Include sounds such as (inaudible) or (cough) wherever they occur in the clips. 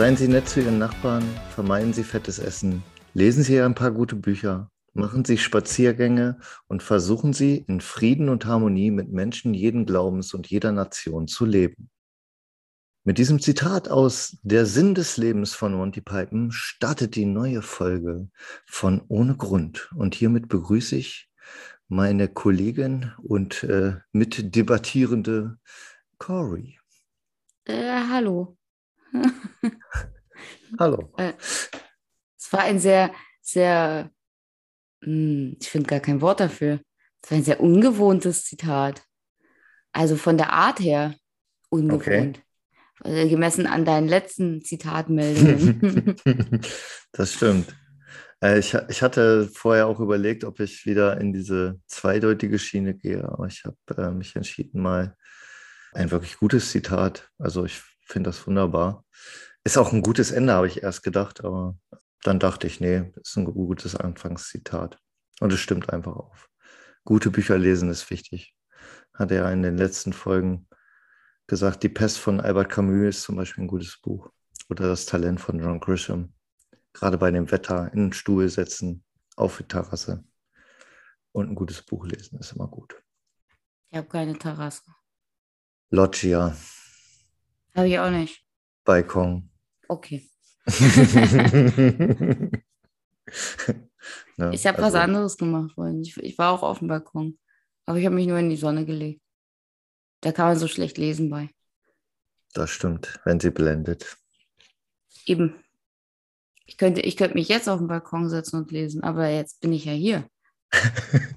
Seien Sie nett zu Ihren Nachbarn, vermeiden Sie fettes Essen, lesen Sie ein paar gute Bücher, machen Sie Spaziergänge und versuchen Sie in Frieden und Harmonie mit Menschen jeden Glaubens und jeder Nation zu leben. Mit diesem Zitat aus Der Sinn des Lebens von Monty Python startet die neue Folge von Ohne Grund. Und hiermit begrüße ich meine Kollegin und äh, mitdebattierende Cory. Äh, hallo. Hallo. (laughs) Äh, es war ein sehr, sehr, hm, ich finde gar kein Wort dafür. Es war ein sehr ungewohntes Zitat. Also von der Art her ungewohnt. Okay. Gemessen an deinen letzten Zitatmeldungen. (laughs) das stimmt. Äh, ich, ich hatte vorher auch überlegt, ob ich wieder in diese zweideutige Schiene gehe, aber ich habe äh, mich entschieden, mal ein wirklich gutes Zitat. Also ich finde das wunderbar. Ist auch ein gutes Ende, habe ich erst gedacht, aber dann dachte ich, nee, ist ein gutes Anfangszitat. Und es stimmt einfach auf. Gute Bücher lesen ist wichtig. Hat er in den letzten Folgen gesagt, Die Pest von Albert Camus ist zum Beispiel ein gutes Buch. Oder Das Talent von John Grisham. Gerade bei dem Wetter in den Stuhl setzen, auf die Terrasse und ein gutes Buch lesen ist immer gut. Ich habe keine Terrasse. Loggia. Habe ich auch nicht. Balkon. Okay. (laughs) ne, ich habe also, was anderes gemacht vorhin. Ich, ich, war auch auf dem Balkon. Aber ich habe mich nur in die Sonne gelegt. Da kann man so schlecht lesen bei. Das stimmt, wenn sie blendet. Eben. Ich könnte, ich könnte mich jetzt auf den Balkon setzen und lesen, aber jetzt bin ich ja hier.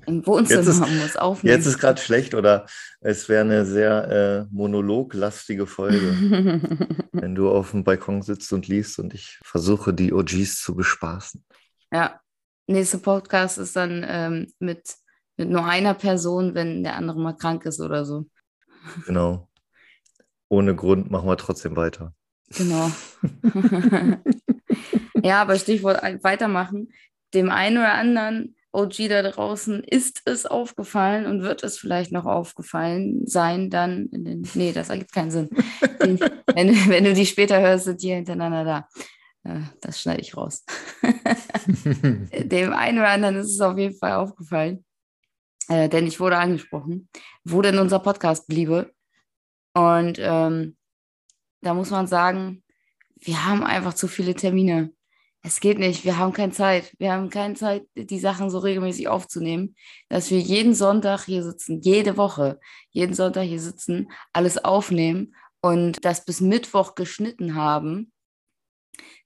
Im Wohnzimmer jetzt ist, muss aufnehmen. Jetzt ist gerade schlecht oder es wäre eine sehr äh, monologlastige Folge, (laughs) wenn du auf dem Balkon sitzt und liest und ich versuche, die OGs zu bespaßen. Ja, nächster Podcast ist dann ähm, mit, mit nur einer Person, wenn der andere mal krank ist oder so. Genau. Ohne Grund machen wir trotzdem weiter. Genau. (laughs) (laughs) ja, aber Stichwort weitermachen. Dem einen oder anderen OG da draußen ist es aufgefallen und wird es vielleicht noch aufgefallen sein, dann in den, nee, das ergibt keinen Sinn. (laughs) wenn, wenn du die später hörst, sind die hintereinander da. Das schneide ich raus. (laughs) Dem einen oder anderen ist es auf jeden Fall aufgefallen, äh, denn ich wurde angesprochen, wo denn unser Podcast bliebe. Und ähm, da muss man sagen, wir haben einfach zu viele Termine es geht nicht, wir haben keine Zeit. Wir haben keine Zeit, die Sachen so regelmäßig aufzunehmen, dass wir jeden Sonntag hier sitzen, jede Woche, jeden Sonntag hier sitzen, alles aufnehmen und das bis Mittwoch geschnitten haben.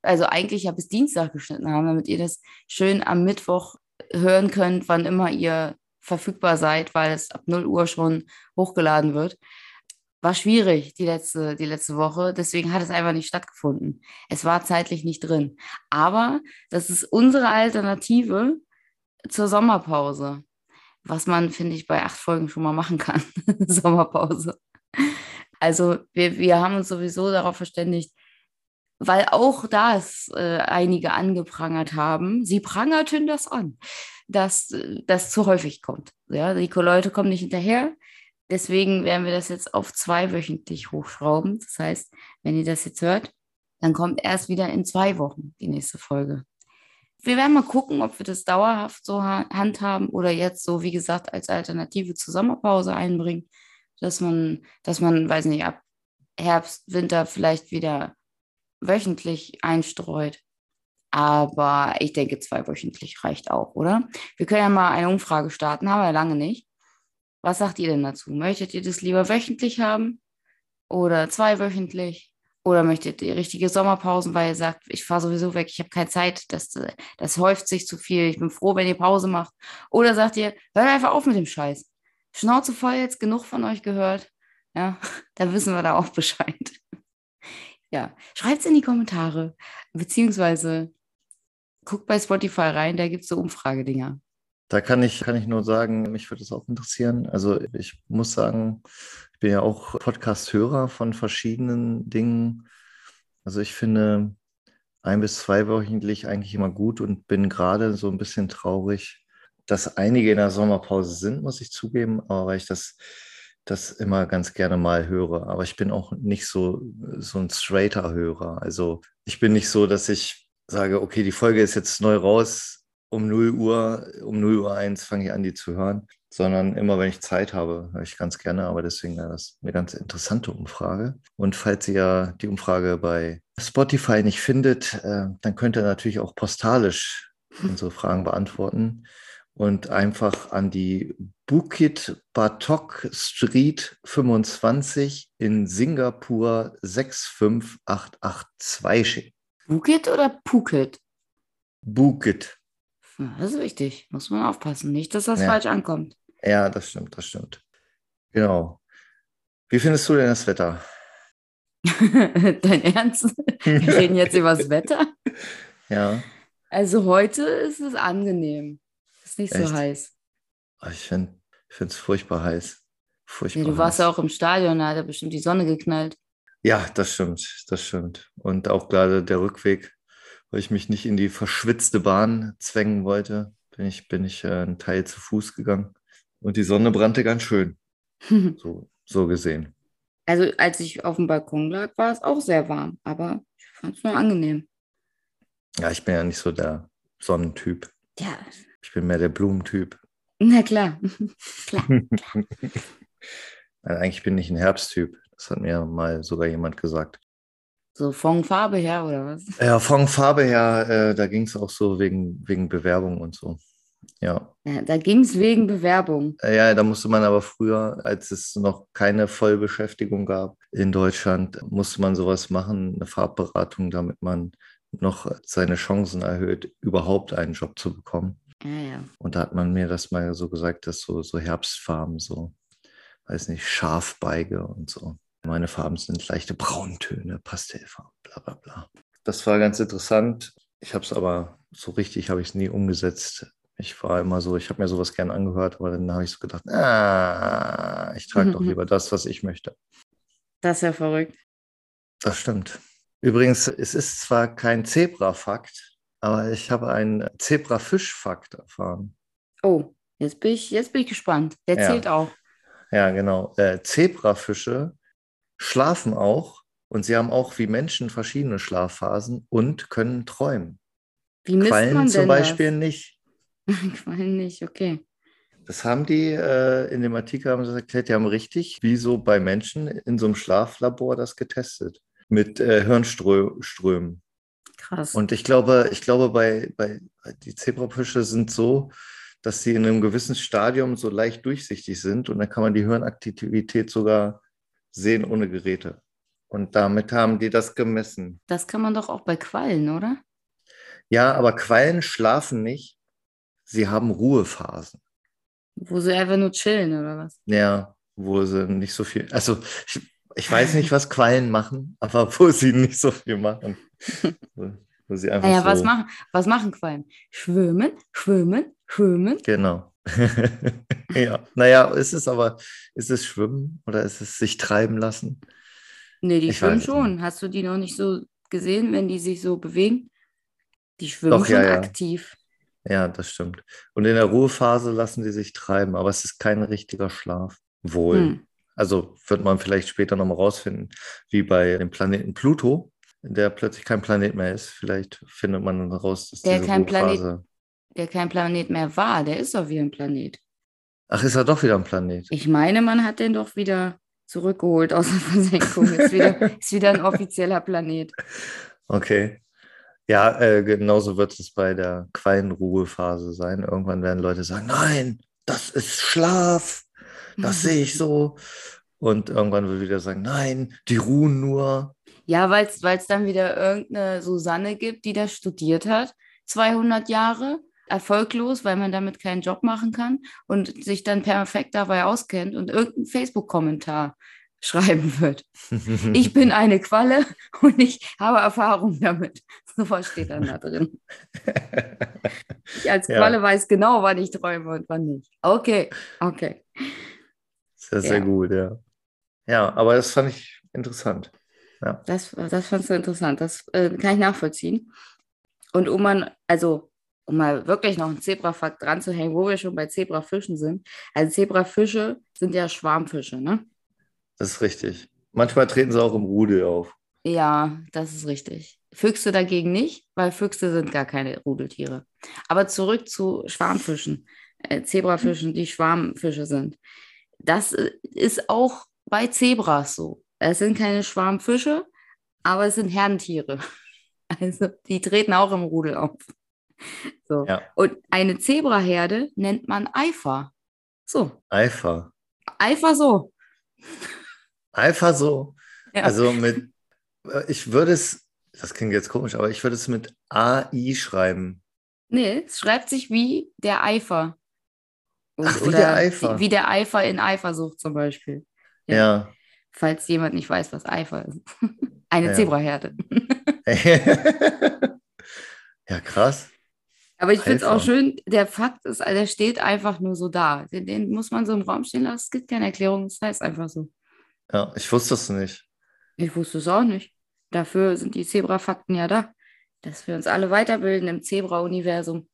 Also eigentlich ja bis Dienstag geschnitten haben, damit ihr das schön am Mittwoch hören könnt, wann immer ihr verfügbar seid, weil es ab 0 Uhr schon hochgeladen wird war schwierig die letzte, die letzte Woche. Deswegen hat es einfach nicht stattgefunden. Es war zeitlich nicht drin. Aber das ist unsere Alternative zur Sommerpause. Was man, finde ich, bei acht Folgen schon mal machen kann. (laughs) Sommerpause. Also wir, wir haben uns sowieso darauf verständigt, weil auch das äh, einige angeprangert haben. Sie prangerten das an, dass äh, das zu häufig kommt. Ja, die Leute kommen nicht hinterher. Deswegen werden wir das jetzt auf zweiwöchentlich hochschrauben. Das heißt, wenn ihr das jetzt hört, dann kommt erst wieder in zwei Wochen die nächste Folge. Wir werden mal gucken, ob wir das dauerhaft so handhaben oder jetzt so, wie gesagt, als Alternative zur Sommerpause einbringen, dass man, dass man, weiß nicht, ab Herbst, Winter vielleicht wieder wöchentlich einstreut. Aber ich denke, zweiwöchentlich reicht auch, oder? Wir können ja mal eine Umfrage starten, haben wir ja lange nicht. Was sagt ihr denn dazu? Möchtet ihr das lieber wöchentlich haben oder zweiwöchentlich? Oder möchtet ihr richtige Sommerpausen, weil ihr sagt, ich fahre sowieso weg, ich habe keine Zeit, das, das häuft sich zu viel, ich bin froh, wenn ihr Pause macht. Oder sagt ihr, hört einfach auf mit dem Scheiß. Schnauze voll jetzt, genug von euch gehört. Ja, (laughs) dann wissen wir da auch Bescheid. (laughs) Ja, schreibt es in die Kommentare, beziehungsweise guckt bei Spotify rein, da gibt es so Umfragedinger. Da kann ich, kann ich nur sagen, mich würde es auch interessieren. Also ich muss sagen, ich bin ja auch Podcast-Hörer von verschiedenen Dingen. Also ich finde ein bis zwei wöchentlich eigentlich immer gut und bin gerade so ein bisschen traurig, dass einige in der Sommerpause sind, muss ich zugeben, aber weil ich das das immer ganz gerne mal höre. Aber ich bin auch nicht so, so ein straighter Hörer. Also ich bin nicht so, dass ich sage, okay, die Folge ist jetzt neu raus, um 0 Uhr, um 0 Uhr 1 fange ich an, die zu hören, sondern immer, wenn ich Zeit habe, höre ich ganz gerne. Aber deswegen wäre das eine ganz interessante Umfrage. Und falls ihr die Umfrage bei Spotify nicht findet, äh, dann könnt ihr natürlich auch postalisch unsere Fragen beantworten und einfach an die Bukit Batok Street 25 in Singapur 65882 schicken. Bukit oder Phuket? Bukit. Das ist wichtig. Muss man aufpassen. Nicht, dass das Ja. falsch ankommt. Ja, das stimmt, das stimmt. Genau. Wie findest du denn das Wetter? (laughs) Dein Ernst? Wir reden jetzt (laughs) über das Wetter? Ja, Also heute ist es angenehm. Ist nicht so Echt? heiß. Ah, ich finde es furchtbar heiß. Furchtbar Ja, du warst heiß. ja auch im Stadion, da hat ja bestimmt die Sonne geknallt. Ja, das stimmt, das stimmt. Und auch gerade der Rückweg, weil ich mich nicht in die verschwitzte Bahn zwängen wollte, bin ich, bin ich äh, einen Teil zu Fuß gegangen. Und die Sonne brannte ganz schön, (laughs) so, so gesehen. Also als ich auf dem Balkon lag, war es auch sehr warm, aber ich fand es nur angenehm. Ja, ich bin ja nicht so der Sonnentyp. Ja, Ich bin mehr der Blumentyp. na klar. (laughs) Nein, (laughs) eigentlich bin ich ein Herbsttyp. Das hat mir mal sogar jemand gesagt. So von Farbe her oder was? Ja, von Farbe her, äh, da ging es auch so wegen, wegen Bewerbung und so. Ja. Ja, da ging es wegen Bewerbung. Äh, Ja, da musste man aber früher, als es noch keine Vollbeschäftigung gab in Deutschland, musste man sowas machen, eine Farbberatung, damit man noch seine Chancen erhöht, überhaupt einen Job zu bekommen. Ja, ja. Und da hat man mir das mal so gesagt, dass so, so Herbstfarben, so, weiß nicht, Schafbeige und so. Meine Farben sind leichte Brauntöne, Pastellfarben, bla bla bla. Das war ganz interessant. Ich habe es aber so richtig, habe ich es nie umgesetzt. Ich war immer so, ich habe mir sowas gern angehört, aber dann habe ich so gedacht, ah, ich trage doch (laughs) lieber das, was ich möchte. Das ist ja verrückt. Das stimmt. Übrigens, es ist zwar kein Zebra-Fakt, aber ich habe einen Zebrafisch-Fakt erfahren. Oh, jetzt bin ich, jetzt bin ich gespannt. Der Ja. zählt auch. Ja, genau. Äh, Zebrafische schlafen auch und sie haben auch wie Menschen verschiedene Schlafphasen und können träumen. Wie Quallen man zum Beispiel nicht. das? (laughs) Quallen nicht, okay. Das haben die äh, in dem Artikel haben sie erklärt, die haben richtig, wie so bei Menschen in so einem Schlaflabor das getestet mit äh, Hirnströmen. Krass. Und ich glaube, ich glaube, bei, bei die Zebrafische sind so, dass sie in einem gewissen Stadium so leicht durchsichtig sind und dann kann man die Hirnaktivität sogar sehen ohne Geräte. Und damit haben die das gemessen. das kann man doch auch bei Quallen, oder? Ja, aber Quallen schlafen nicht. Sie haben Ruhephasen. Wo sie einfach nur chillen, oder was? Ja, wo sie nicht so viel. Also ich, ich weiß nicht, was Quallen machen, aber wo sie nicht so viel machen. (laughs) Wo, sie einfach Naja, so, was, machen, was machen Quallen? Schwimmen, schwimmen, schwimmen. Genau. (laughs) ja, naja, ist es aber, ist es Schwimmen oder ist es sich treiben lassen? Nee, die Ich schwimmen schon. Hast du die noch nicht so gesehen, wenn die sich so bewegen? Die schwimmen Doch, schon ja, ja. aktiv. Ja, das stimmt. Und in der Ruhephase lassen sie sich treiben, aber es ist kein richtiger Schlaf. Wohl. Hm. Also wird man vielleicht später nochmal rausfinden, wie bei dem Planeten Pluto, der plötzlich kein Planet mehr ist. Vielleicht findet man dann raus, dass Der diese kein Planet- Ruhephase. Der kein Planet mehr war, der ist doch wieder ein Planet. Ach, ist er doch wieder ein Planet? Ich meine, man hat den doch wieder zurückgeholt aus der Versenkung. Ist wieder, (laughs) ist wieder ein offizieller Planet. Okay. Ja, äh, genauso wird es bei der Quallenruhephase sein. Irgendwann werden Leute sagen, nein, das ist Schlaf, das (laughs) sehe ich so. Und irgendwann wird wieder sagen, nein, die ruhen nur. Ja, weil es dann wieder irgendeine Susanne gibt, die das studiert hat, 200 Jahre, erfolglos, weil man damit keinen Job machen kann und sich dann perfekt dabei auskennt und irgendeinen Facebook-Kommentar schreiben wird. (laughs) Ich bin eine Qualle und ich habe Erfahrung damit. So was steht dann da drin. Ich als Ja. Qualle weiß genau, wann ich träume und wann nicht. Okay, okay. Sehr, sehr Ja. gut, ja. Ja, aber das fand ich interessant. Das, das fandst du interessant. Das äh, kann ich nachvollziehen. Und um man, also um mal wirklich noch einen Zebrafakt dran zu hängen, wo wir schon bei Zebrafischen sind. Also Zebrafische sind ja Schwarmfische, ne? Das ist richtig. Manchmal treten sie auch im Rudel auf. Ja, das ist richtig. Füchse dagegen nicht, weil Füchse sind gar keine Rudeltiere. Aber zurück zu Schwarmfischen, äh, Zebrafischen, die Schwarmfische sind. Das äh, ist auch bei Zebras so. Es sind keine Schwarmfische, aber es sind Herdentiere. (laughs) Also die treten auch im Rudel auf. (laughs) So. Ja. Und eine Zebraherde nennt man Eifer. So, Eifer. Eifer so. Eifer so. Ja. Also mit, äh, ich würde es, das klingt jetzt komisch, aber ich würde es mit AI schreiben. Nee, es schreibt sich wie der Eifer. Und- Ach, wie der Eifer. Wie, wie der Eifer in Eifersucht zum Beispiel. Ja. Ja. Falls jemand nicht weiß, was Eifer ist. (laughs) Eine Ja. Zebraherde. (laughs) ja, krass. Aber ich finde es auch schön, der Fakt ist, der steht einfach nur so da. Den, den muss man so im Raum stehen lassen. Es gibt keine Erklärung, es heißt einfach so. Ja, ich wusste es nicht. Ich wusste es auch nicht. Dafür sind die Zebra-Fakten ja da. Dass wir uns alle weiterbilden im Zebra-Universum.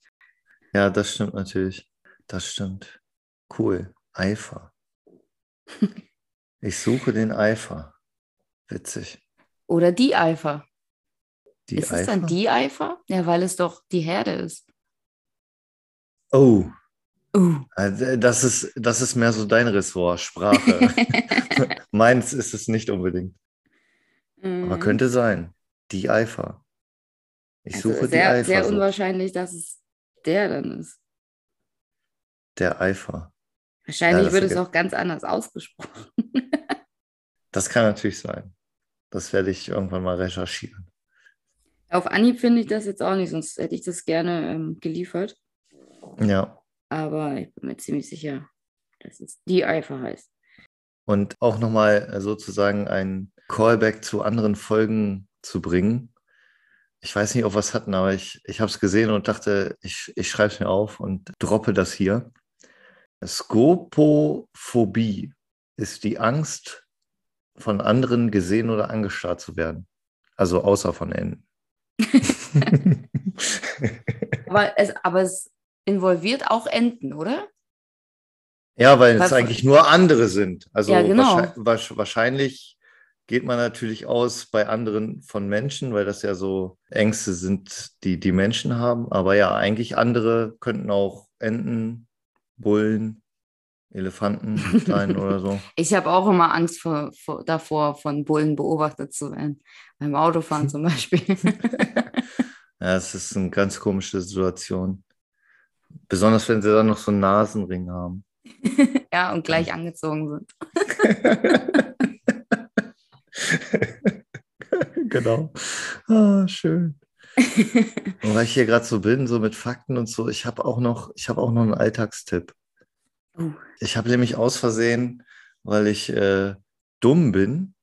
Ja, das stimmt natürlich. Das stimmt. Cool. Eifer. (laughs) Ich suche den Eifer. Witzig. Oder die Eifer. Die ist es Eifer? dann die Eifer? Ja, weil es doch die Herde ist. Oh, Uh. also das ist, das ist mehr so dein Ressort, Sprache. (laughs) (laughs) Meins ist es nicht unbedingt. Aber Mhm. könnte sein. Die Eifer. Ich Also suche die sehr, Eifer. sehr unwahrscheinlich, dass es der dann ist. Der Eifer. Wahrscheinlich das wird es auch ganz anders ausgesprochen. (laughs) Das kann natürlich sein. Das werde ich irgendwann mal recherchieren. Auf Anhieb finde ich das jetzt auch nicht, sonst hätte ich das gerne ähm, geliefert. Ja. Aber ich bin mir ziemlich sicher, dass es die Eifer heißt. Und auch nochmal sozusagen ein Callback zu anderen Folgen zu bringen. Ich weiß nicht, ob wir es hatten, aber ich, ich habe es gesehen und dachte, ich, ich schreibe es mir auf und droppe das hier. Skopophobie ist die Angst, von anderen gesehen oder angestarrt zu werden. Also außer von Enten. (laughs) Aber es, aber es involviert auch Enten, oder? Ja, weil Weil es eigentlich nur andere sind. Also Ja, genau. wahrscheinlich, wahrsch- wahrscheinlich geht man natürlich aus bei anderen von Menschen, weil das ja so Ängste sind, die die Menschen haben. Aber ja, eigentlich andere könnten auch Enten, Bullen, Elefanten sein (laughs) oder so. Ich habe auch immer Angst vor, vor, davor, von Bullen beobachtet zu werden. Beim Autofahren zum Beispiel. (laughs) Ja, es ist eine ganz komische Situation. Besonders wenn sie dann noch so einen Nasenring haben. (laughs) ja, und gleich angezogen sind. (laughs) genau. Ah, schön. (laughs) Und weil ich hier gerade so bin, so mit Fakten und so, ich habe auch noch, ich habe auch noch einen Alltagstipp. Uh. Ich habe nämlich aus Versehen, weil ich äh, dumm bin,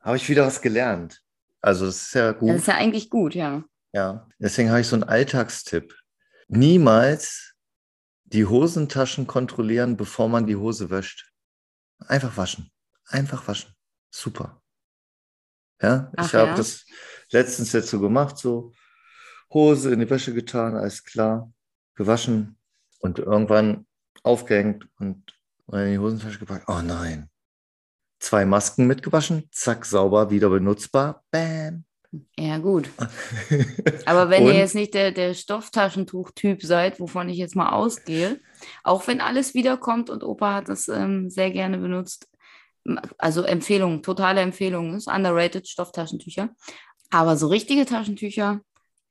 habe ich wieder was gelernt. Also das ist ja gut. Das ist ja eigentlich gut, ja. Ja, deswegen habe ich so einen Alltagstipp. Niemals die Hosentaschen kontrollieren, bevor man die Hose wäscht. Einfach waschen. Einfach waschen. Super. Ja, ich Ach habe ja? das letztens jetzt so gemacht, so Hose in die Wäsche getan, alles klar, gewaschen und irgendwann aufgehängt und in die Hosentasche gepackt. Oh nein. Zwei Masken mitgewaschen, zack, sauber, wieder benutzbar. Bam. Ja, gut. (laughs) Aber wenn ihr jetzt nicht der, der Stofftaschentuch-Typ seid, wovon ich jetzt mal ausgehe, auch wenn alles wiederkommt und Opa hat das ähm, sehr gerne benutzt, also Empfehlung, totale Empfehlung, ist underrated Stofftaschentücher. Aber so richtige Taschentücher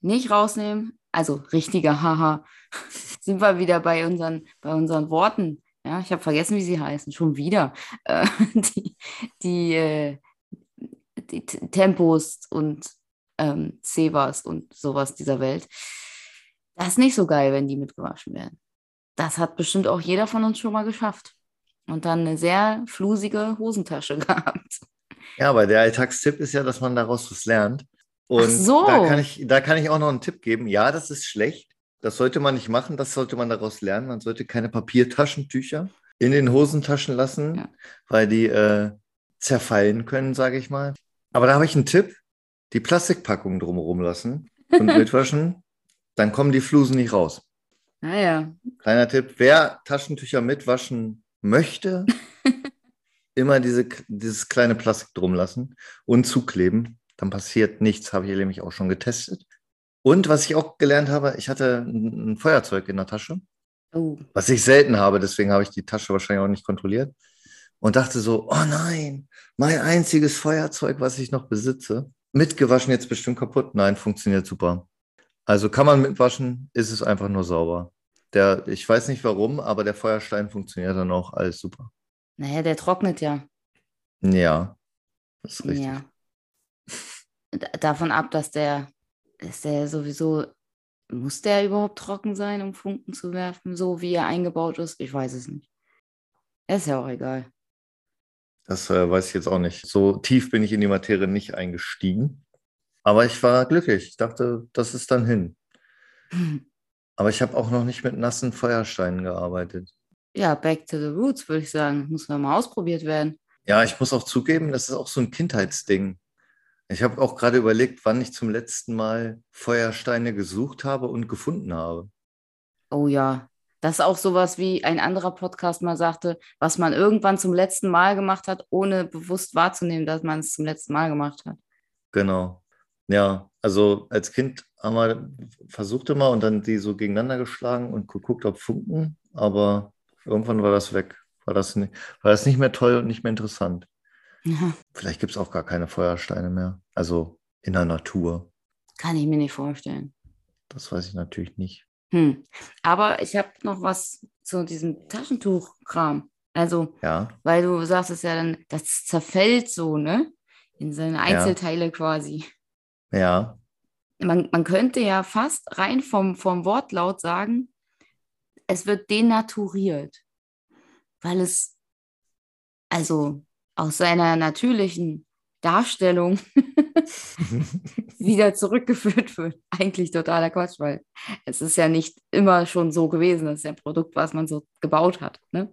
nicht rausnehmen, also richtige, haha, (laughs) sind wir wieder bei unseren, bei unseren Worten. Ja, ich habe vergessen, wie sie heißen, schon wieder. Äh, (laughs) die, die, äh, die Tempos und ähm, Cebas und sowas dieser Welt. Das ist nicht so geil, wenn die mitgewaschen werden. Das hat bestimmt auch jeder von uns schon mal geschafft. Und dann eine sehr flusige Hosentasche (laughs) gehabt. Ja, aber der Alltagstipp ist ja, dass man daraus was lernt. Und Ach so. da, kann ich, da kann ich auch noch einen Tipp geben. Ja, das ist schlecht. Das sollte man nicht machen. Das sollte man daraus lernen. Man sollte keine Papiertaschentücher in den Hosentaschen lassen, Ja. weil die äh, zerfallen können, sage ich mal. Aber da habe ich einen Tipp. Die Plastikpackung drumherum lassen und (laughs) mitwaschen. Dann kommen die Flusen nicht raus. Naja. Kleiner Tipp, wer Taschentücher mitwaschen möchte, (laughs) immer diese, dieses kleine Plastik drum lassen und zukleben. Dann passiert nichts, habe ich nämlich auch schon getestet. Und was ich auch gelernt habe, ich hatte ein, ein Feuerzeug in der Tasche, Oh. was ich selten habe, deswegen habe ich die Tasche wahrscheinlich auch nicht kontrolliert und dachte so, oh nein, mein einziges Feuerzeug, was ich noch besitze, mitgewaschen jetzt bestimmt kaputt. Nein, funktioniert super. Also kann man mitwaschen, ist es einfach nur sauber. Der, ich weiß nicht warum, aber der Feuerstein funktioniert dann auch alles super. Naja, der trocknet ja. Ja, das ist richtig. Ja. Davon ab, dass der, dass der sowieso, muss der überhaupt trocken sein, um Funken zu werfen, so wie er eingebaut ist? Ich weiß es nicht. Ist ja auch egal. Das äh, weiß ich jetzt auch nicht. So tief bin ich in die Materie nicht eingestiegen. Aber ich war glücklich. Ich dachte, das ist dann hin. (laughs) Aber ich habe auch noch nicht mit nassen Feuersteinen gearbeitet. Ja, back to the roots, würde ich sagen. Muss mal ausprobiert werden. Ja, ich muss auch zugeben, das ist auch so ein Kindheitsding. Ich habe auch gerade überlegt, wann ich zum letzten Mal Feuersteine gesucht habe und gefunden habe. Oh ja. Das ist auch sowas, wie ein anderer Podcast mal sagte, was man irgendwann zum letzten Mal gemacht hat, ohne bewusst wahrzunehmen, dass man es zum letzten Mal gemacht hat. Genau. Ja, also als Kind haben wir versucht immer und dann die so gegeneinander geschlagen und geguckt, ob Funken, aber irgendwann war das weg. War das nicht, war das nicht mehr toll und nicht mehr interessant. Ja, Vielleicht gibt es auch gar keine Feuersteine mehr. Also in der Natur. kann ich mir nicht vorstellen. Das weiß ich natürlich nicht. Hm. Aber ich habe noch was zu diesem Taschentuchkram. Also, Ja, weil du sagst es ja dann, das zerfällt so, ne? In seine Einzelteile quasi. ja, Man, man könnte ja fast rein vom, vom Wortlaut sagen, es wird denaturiert, weil es also aus seiner natürlichen Darstellung (laughs) wieder zurückgeführt wird. Eigentlich totaler Quatsch, weil es ist ja nicht immer schon so gewesen. Das ist ja ein Produkt, was man so gebaut hat, ne?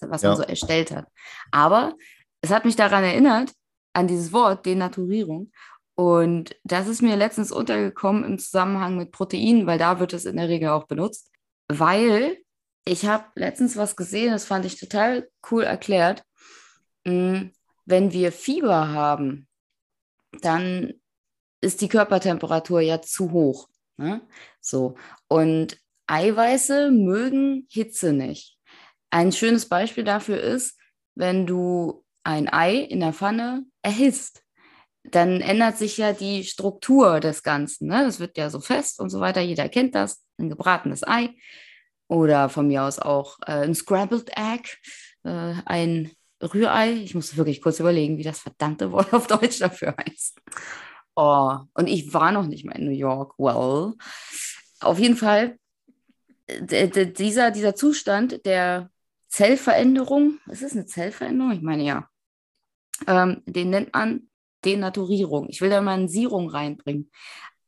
was Ja. man so erstellt hat. Aber es hat mich daran erinnert, an dieses Wort Denaturierung. Und das ist mir letztens untergekommen im Zusammenhang mit Proteinen, weil da wird es in der Regel auch benutzt. Weil ich habe letztens was gesehen, das fand ich total cool erklärt. Wenn wir Fieber haben, dann ist die Körpertemperatur ja zu hoch. Ne? So. Und Eiweiße mögen Hitze nicht. Ein schönes Beispiel dafür ist, wenn du ein Ei in der Pfanne erhitzt, dann ändert sich ja die Struktur des Ganzen. Ne? Das wird ja so fest und so weiter. Jeder kennt das. Ein gebratenes Ei oder von mir aus auch äh, ein Scrambled Egg, äh, ein Rührei. Ich muss wirklich kurz überlegen, wie das verdammte Wort auf Deutsch dafür heißt. Oh, und ich war noch nicht mal in New York. Well, auf jeden Fall, dieser, dieser Zustand der Zellveränderung, ist es eine Zellveränderung? Ich meine ja. Ähm, den nennt man Denaturierung. Ich will da mal eine Sierung reinbringen.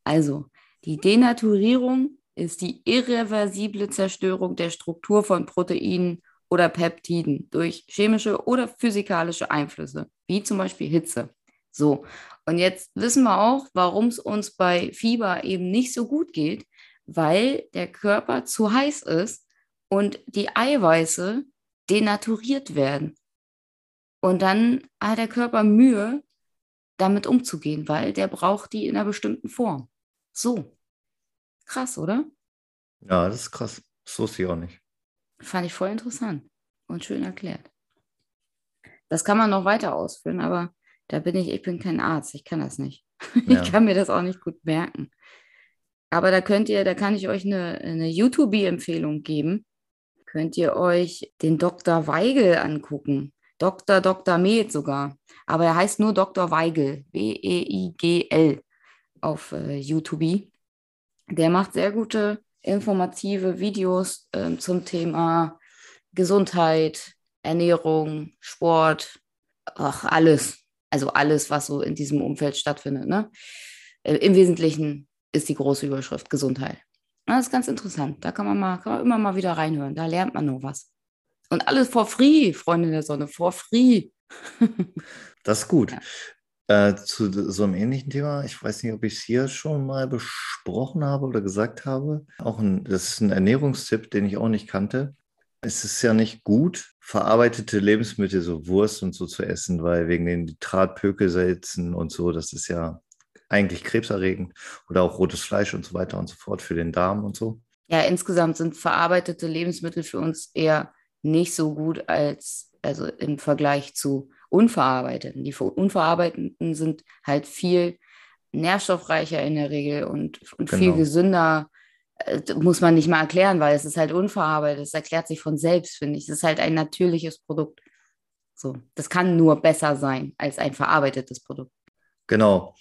Also, die Denaturierung ist die irreversible Zerstörung der Struktur von Proteinen oder Peptiden durch chemische oder physikalische Einflüsse, wie zum Beispiel Hitze. So, und jetzt wissen wir auch, warum es uns bei Fieber eben nicht so gut geht, weil der Körper zu heiß ist und die Eiweiße denaturiert werden. Und dann hat der Körper Mühe, damit umzugehen, weil der braucht die in einer bestimmten Form. So. Krass, oder? ja, das ist krass. Das wusste ich auch nicht. Fand ich voll interessant und schön erklärt. Das kann man noch weiter ausführen, aber da bin ich, ich bin kein Arzt, ich kann das nicht. (laughs) Ja. Ich kann mir das auch nicht gut merken. Aber da könnt ihr, da kann ich euch eine, eine YouTube-Empfehlung geben. Könnt ihr euch den Dr. Weigel angucken. Dr. Dr. Med sogar. Aber er heißt nur Dr. Weigel. W-E-I-G-L auf äh, YouTube. Der macht sehr gute informative Videos ähm, zum Thema Gesundheit, Ernährung, Sport, ach, alles. Also alles, was so in diesem Umfeld stattfindet. Ne? Äh, Im Wesentlichen ist die große Überschrift Gesundheit. Das ist ganz interessant. Da kann man, mal, kann man immer mal wieder reinhören. Da lernt man nur was. Und alles for free, Freunde der Sonne, for free. (laughs) Das ist gut. Ja. Äh, zu so einem ähnlichen Thema, ich weiß nicht, ob ich es hier schon mal besprochen habe oder gesagt habe. Auch ein, das ist ein Ernährungstipp, den ich auch nicht kannte. Es ist ja nicht gut, verarbeitete Lebensmittel, so Wurst und so zu essen, weil wegen den Nitratpökelsalzen und so, das ist ja eigentlich krebserregend oder auch rotes Fleisch und so weiter und so fort für den Darm und so. Ja, insgesamt sind verarbeitete Lebensmittel für uns eher nicht so gut als, also im Vergleich zu unverarbeiteten. Die unverarbeiteten sind halt viel nährstoffreicher in der Regel und, und genau. viel gesünder. Äh, muss man nicht mal erklären, weil es ist halt unverarbeitet. Es erklärt sich von selbst, finde ich. Es ist halt ein natürliches Produkt. So, das kann nur besser sein als ein verarbeitetes Produkt. Genau.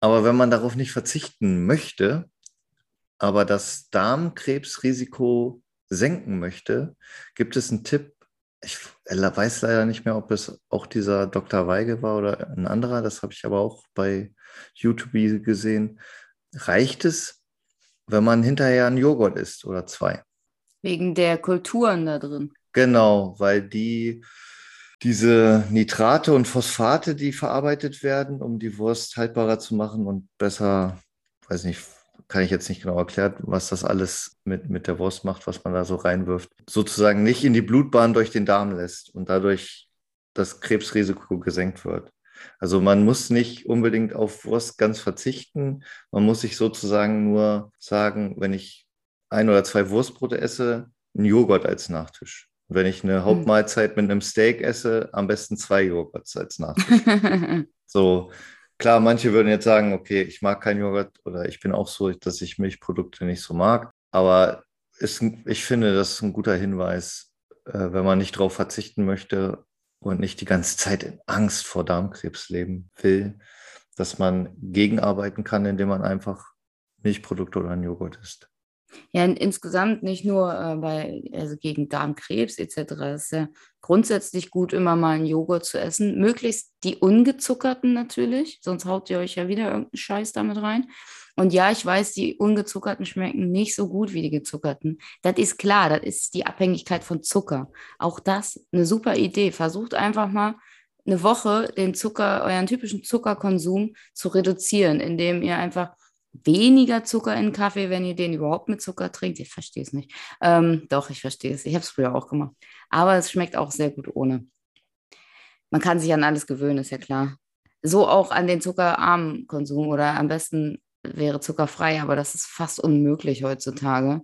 Aber wenn man darauf nicht verzichten möchte, aber das Darmkrebsrisiko senken möchte, gibt es einen Tipp. Ich weiß leider nicht mehr, ob es auch dieser Dr. Weige war oder ein anderer. Das habe ich aber auch bei YouTube gesehen. Reicht es, wenn man hinterher einen Joghurt isst oder zwei? Wegen der Kulturen da drin. Genau, weil die diese Nitrate und Phosphate, die verarbeitet werden, um die Wurst haltbarer zu machen und besser, weiß nicht, kann ich jetzt nicht genau erklären, was das alles mit, mit der Wurst macht, was man da so reinwirft, sozusagen nicht in die Blutbahn durch den Darm lässt und dadurch das Krebsrisiko gesenkt wird. Also man muss nicht unbedingt auf Wurst ganz verzichten. Man muss sich sozusagen nur sagen, wenn ich ein oder zwei Wurstbrote esse, ein Joghurt als Nachtisch. Wenn ich eine hm. Hauptmahlzeit mit einem Steak esse, am besten zwei Joghurts als Nachtisch. (laughs) so, klar, manche würden jetzt sagen, okay, ich mag keinen Joghurt oder ich bin auch so, dass ich Milchprodukte nicht so mag. Aber ist, ich finde, das ist ein guter Hinweis, äh, wenn man nicht darauf verzichten möchte und nicht die ganze Zeit in Angst vor Darmkrebs leben will, dass man gegenarbeiten kann, indem man einfach Milchprodukte oder einen Joghurt isst. Ja, insgesamt nicht nur äh, bei, also gegen Darmkrebs etc. Es ist ja grundsätzlich gut, immer mal einen Joghurt zu essen. Möglichst die ungezuckerten natürlich, sonst haut ihr euch ja wieder irgendeinen Scheiß damit rein. Und ja, ich weiß, die ungezuckerten schmecken nicht so gut wie die gezuckerten. Das ist klar, das ist die Abhängigkeit von Zucker. Auch das eine super Idee. Versucht einfach mal eine Woche den Zucker, euren typischen Zuckerkonsum zu reduzieren, indem ihr einfach weniger Zucker in Kaffee, wenn ihr den überhaupt mit Zucker trinkt. Ich verstehe es nicht. Ähm, doch, ich verstehe es. Ich habe es früher auch gemacht. Aber es schmeckt auch sehr gut ohne. Man kann sich an alles gewöhnen, ist ja klar. So auch an den zuckerarmen Konsum oder am besten wäre zuckerfrei, aber das ist fast unmöglich heutzutage.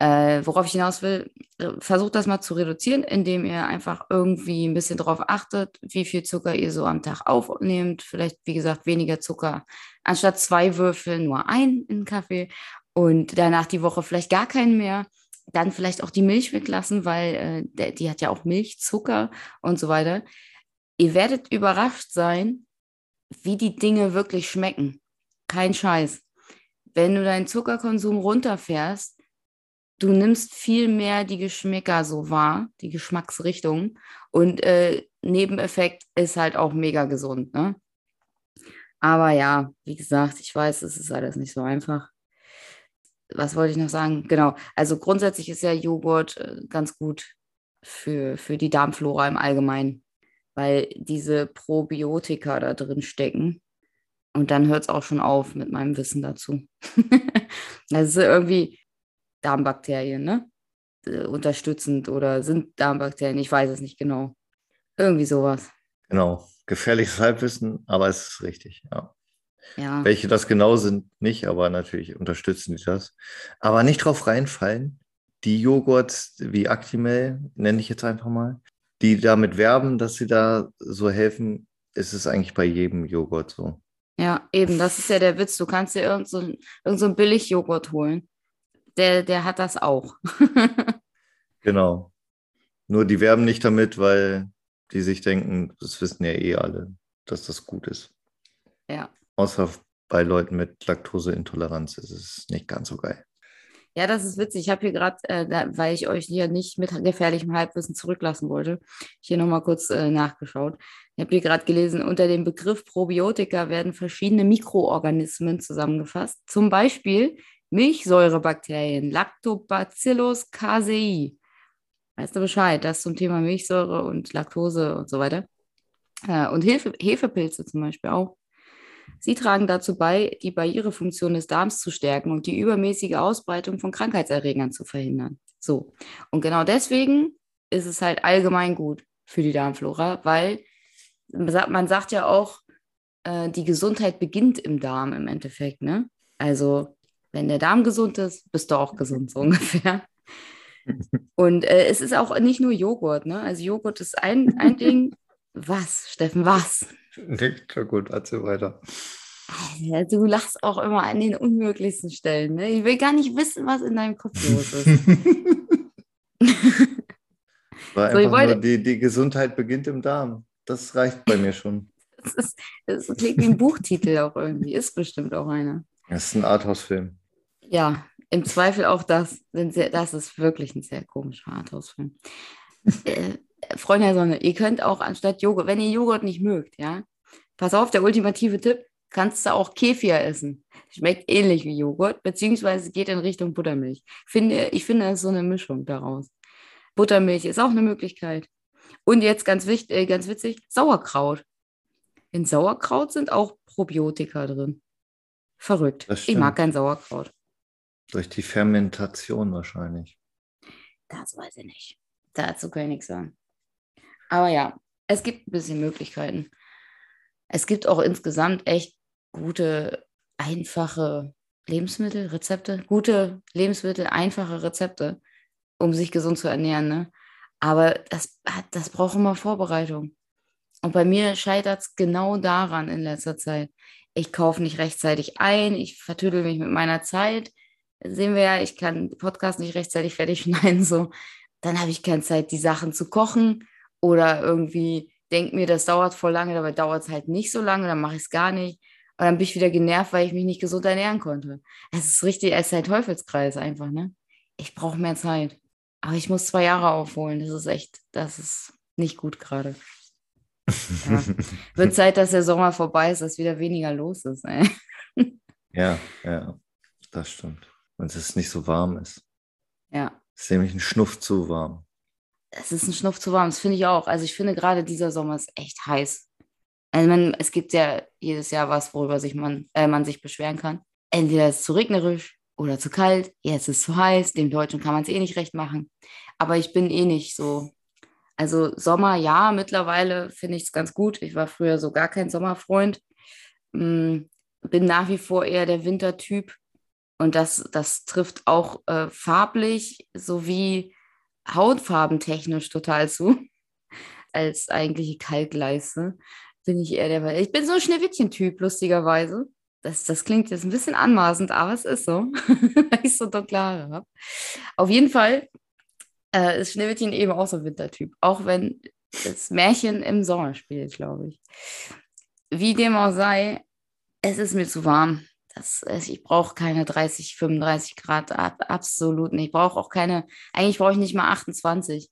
Äh, worauf ich hinaus will, versucht das mal zu reduzieren, indem ihr einfach irgendwie ein bisschen darauf achtet, wie viel Zucker ihr so am Tag aufnehmt. Vielleicht, wie gesagt, weniger Zucker. Anstatt zwei Würfel nur ein in Kaffee und danach die Woche vielleicht gar keinen mehr. Dann vielleicht auch die Milch weglassen, weil äh, die hat ja auch Milch, Zucker und so weiter. Ihr werdet überrascht sein, wie die Dinge wirklich schmecken. Kein Scheiß. Wenn du deinen Zuckerkonsum runterfährst, du nimmst viel mehr die Geschmäcker so wahr, die Geschmacksrichtung. Und äh, Nebeneffekt ist halt auch mega gesund, ne? Aber ja, wie gesagt, ich weiß, es ist alles nicht so einfach. Was wollte ich noch sagen? Genau, also grundsätzlich ist ja Joghurt äh, ganz gut für, für die Darmflora im Allgemeinen, weil diese Probiotika da drin stecken. Und dann hört es auch schon auf mit meinem Wissen dazu. (laughs) also irgendwie, Darmbakterien, ne? Äh, unterstützend oder sind Darmbakterien, ich weiß es nicht genau. Irgendwie sowas. Genau, gefährliches Halbwissen, aber es ist richtig, ja. ja. Welche das genau sind, nicht, aber natürlich unterstützen die das. Aber nicht drauf reinfallen, die Joghurts wie Actimel, nenne ich jetzt einfach mal, die damit werben, dass sie da so helfen, ist es eigentlich bei jedem Joghurt so. Ja, eben, das ist ja der Witz. Du kannst dir irgendeinen so, irgend so Billig-Joghurt holen der, der hat das auch. (laughs) genau. Nur die werben nicht damit, weil die sich denken, das wissen ja eh alle, dass das gut ist. Ja. Außer bei Leuten mit Laktoseintoleranz ist es nicht ganz so geil. Ja, das ist witzig. Ich habe hier gerade, äh, weil ich euch hier nicht mit gefährlichem Halbwissen zurücklassen wollte, hier nochmal kurz äh, nachgeschaut. Ich habe hier gerade gelesen, unter dem Begriff Probiotika werden verschiedene Mikroorganismen zusammengefasst. Zum Beispiel Milchsäurebakterien, Lactobacillus casei. Weißt du Bescheid, das zum Thema Milchsäure und Laktose und so weiter. Äh, und Hefe, Hefepilze zum Beispiel auch. Sie tragen dazu bei, die Barrierefunktion des Darms zu stärken und die übermäßige Ausbreitung von Krankheitserregern zu verhindern. So. Und genau deswegen ist es halt allgemein gut für die Darmflora, weil man sagt ja auch, äh, die Gesundheit beginnt im Darm im Endeffekt. Ne? Also, wenn der Darm gesund ist, bist du auch gesund, so ungefähr. Und äh, es ist auch nicht nur Joghurt. Ne? Also, Joghurt ist ein, ein (laughs) Ding. Was, Steffen, was? Nicht so gut, erzähl weiter. Ja, du lachst auch immer an den unmöglichsten Stellen. Ne? Ich will gar nicht wissen, was in deinem Kopf los ist. (laughs) War so, einfach nur, die, die Gesundheit beginnt im Darm. Das reicht bei mir schon. (laughs) Das, ist, das klingt wie ein Buchtitel auch irgendwie. Ist bestimmt auch einer. Das ist ein Arthouse-Film. Ja, im Zweifel auch das. Das ist wirklich ein sehr komischer Arthouse-Film. äh, Freunde der Sonne, ihr könnt auch anstatt Joghurt, wenn ihr Joghurt nicht mögt, ja, pass auf, der ultimative Tipp, kannst du auch Kefir essen. Schmeckt ähnlich wie Joghurt, beziehungsweise geht in Richtung Buttermilch. Finde, ich finde, es ist so eine Mischung daraus. Buttermilch ist auch eine Möglichkeit. Und jetzt ganz, wichtig, äh, ganz witzig, Sauerkraut. In Sauerkraut sind auch Probiotika drin. Verrückt. Ich mag kein Sauerkraut. Durch die Fermentation wahrscheinlich. Das weiß ich nicht. Dazu kann ich nichts sagen. Aber ja, es gibt ein bisschen Möglichkeiten. Es gibt auch insgesamt echt gute, einfache Lebensmittel, Rezepte, gute Lebensmittel, einfache Rezepte, um sich gesund zu ernähren. Ne? Aber das, das braucht immer Vorbereitung. Und bei mir scheitert es genau daran in letzter Zeit. Ich kaufe nicht rechtzeitig ein, ich vertüdel mich mit meiner Zeit. Sehen wir ja, ich kann Podcast nicht rechtzeitig fertig schneiden, so. Dann habe ich keine Zeit, die Sachen zu kochen oder irgendwie denke mir, das dauert voll lange, dabei dauert es halt nicht so lange, dann mache ich es gar nicht. Und dann bin ich wieder genervt, weil ich mich nicht gesund ernähren konnte. Es ist richtig, es ist ein Teufelskreis einfach, ne? Ich brauche mehr Zeit. Aber ich muss zwei Jahre aufholen. Das ist echt, das ist nicht gut gerade. Ja. (laughs) Wird Zeit, dass der Sommer vorbei ist, dass wieder weniger los ist. Ey. Ja, ja, das stimmt. Und es nicht so warm ist. Ja. Es ist nämlich ein Schnuff zu warm. Es ist ein Schnuff zu warm, das finde ich auch. Also ich finde gerade dieser Sommer ist echt heiß. Also man, es gibt ja jedes Jahr was, worüber sich man, äh, man sich beschweren kann. Entweder ist es zu regnerisch oder zu kalt, jetzt ist es zu heiß, dem Deutschen kann man es eh nicht recht machen. Aber ich bin eh nicht so. Also Sommer, ja, mittlerweile finde ich es ganz gut. Ich war früher so gar kein Sommerfreund. Hm, bin nach wie vor eher der Wintertyp. Und das, das trifft auch äh, farblich sowie hautfarbentechnisch total zu. (laughs) Als eigentliche Kalkleiste bin ich eher der. Ich bin so ein Schneewittchen-Typ, lustigerweise. Das, das klingt jetzt ein bisschen anmaßend, aber es ist so, (laughs) weil ich so dunkle habe. Auf jeden Fall äh, ist Schneewittchen eben auch so ein Wintertyp, auch wenn das Märchen im Sommer spielt, glaube ich. Wie dem auch sei, es ist mir zu warm. Das, ich brauche keine 30, 35 Grad, absolut nicht. Ich brauche auch keine, eigentlich brauche ich nicht mal 28.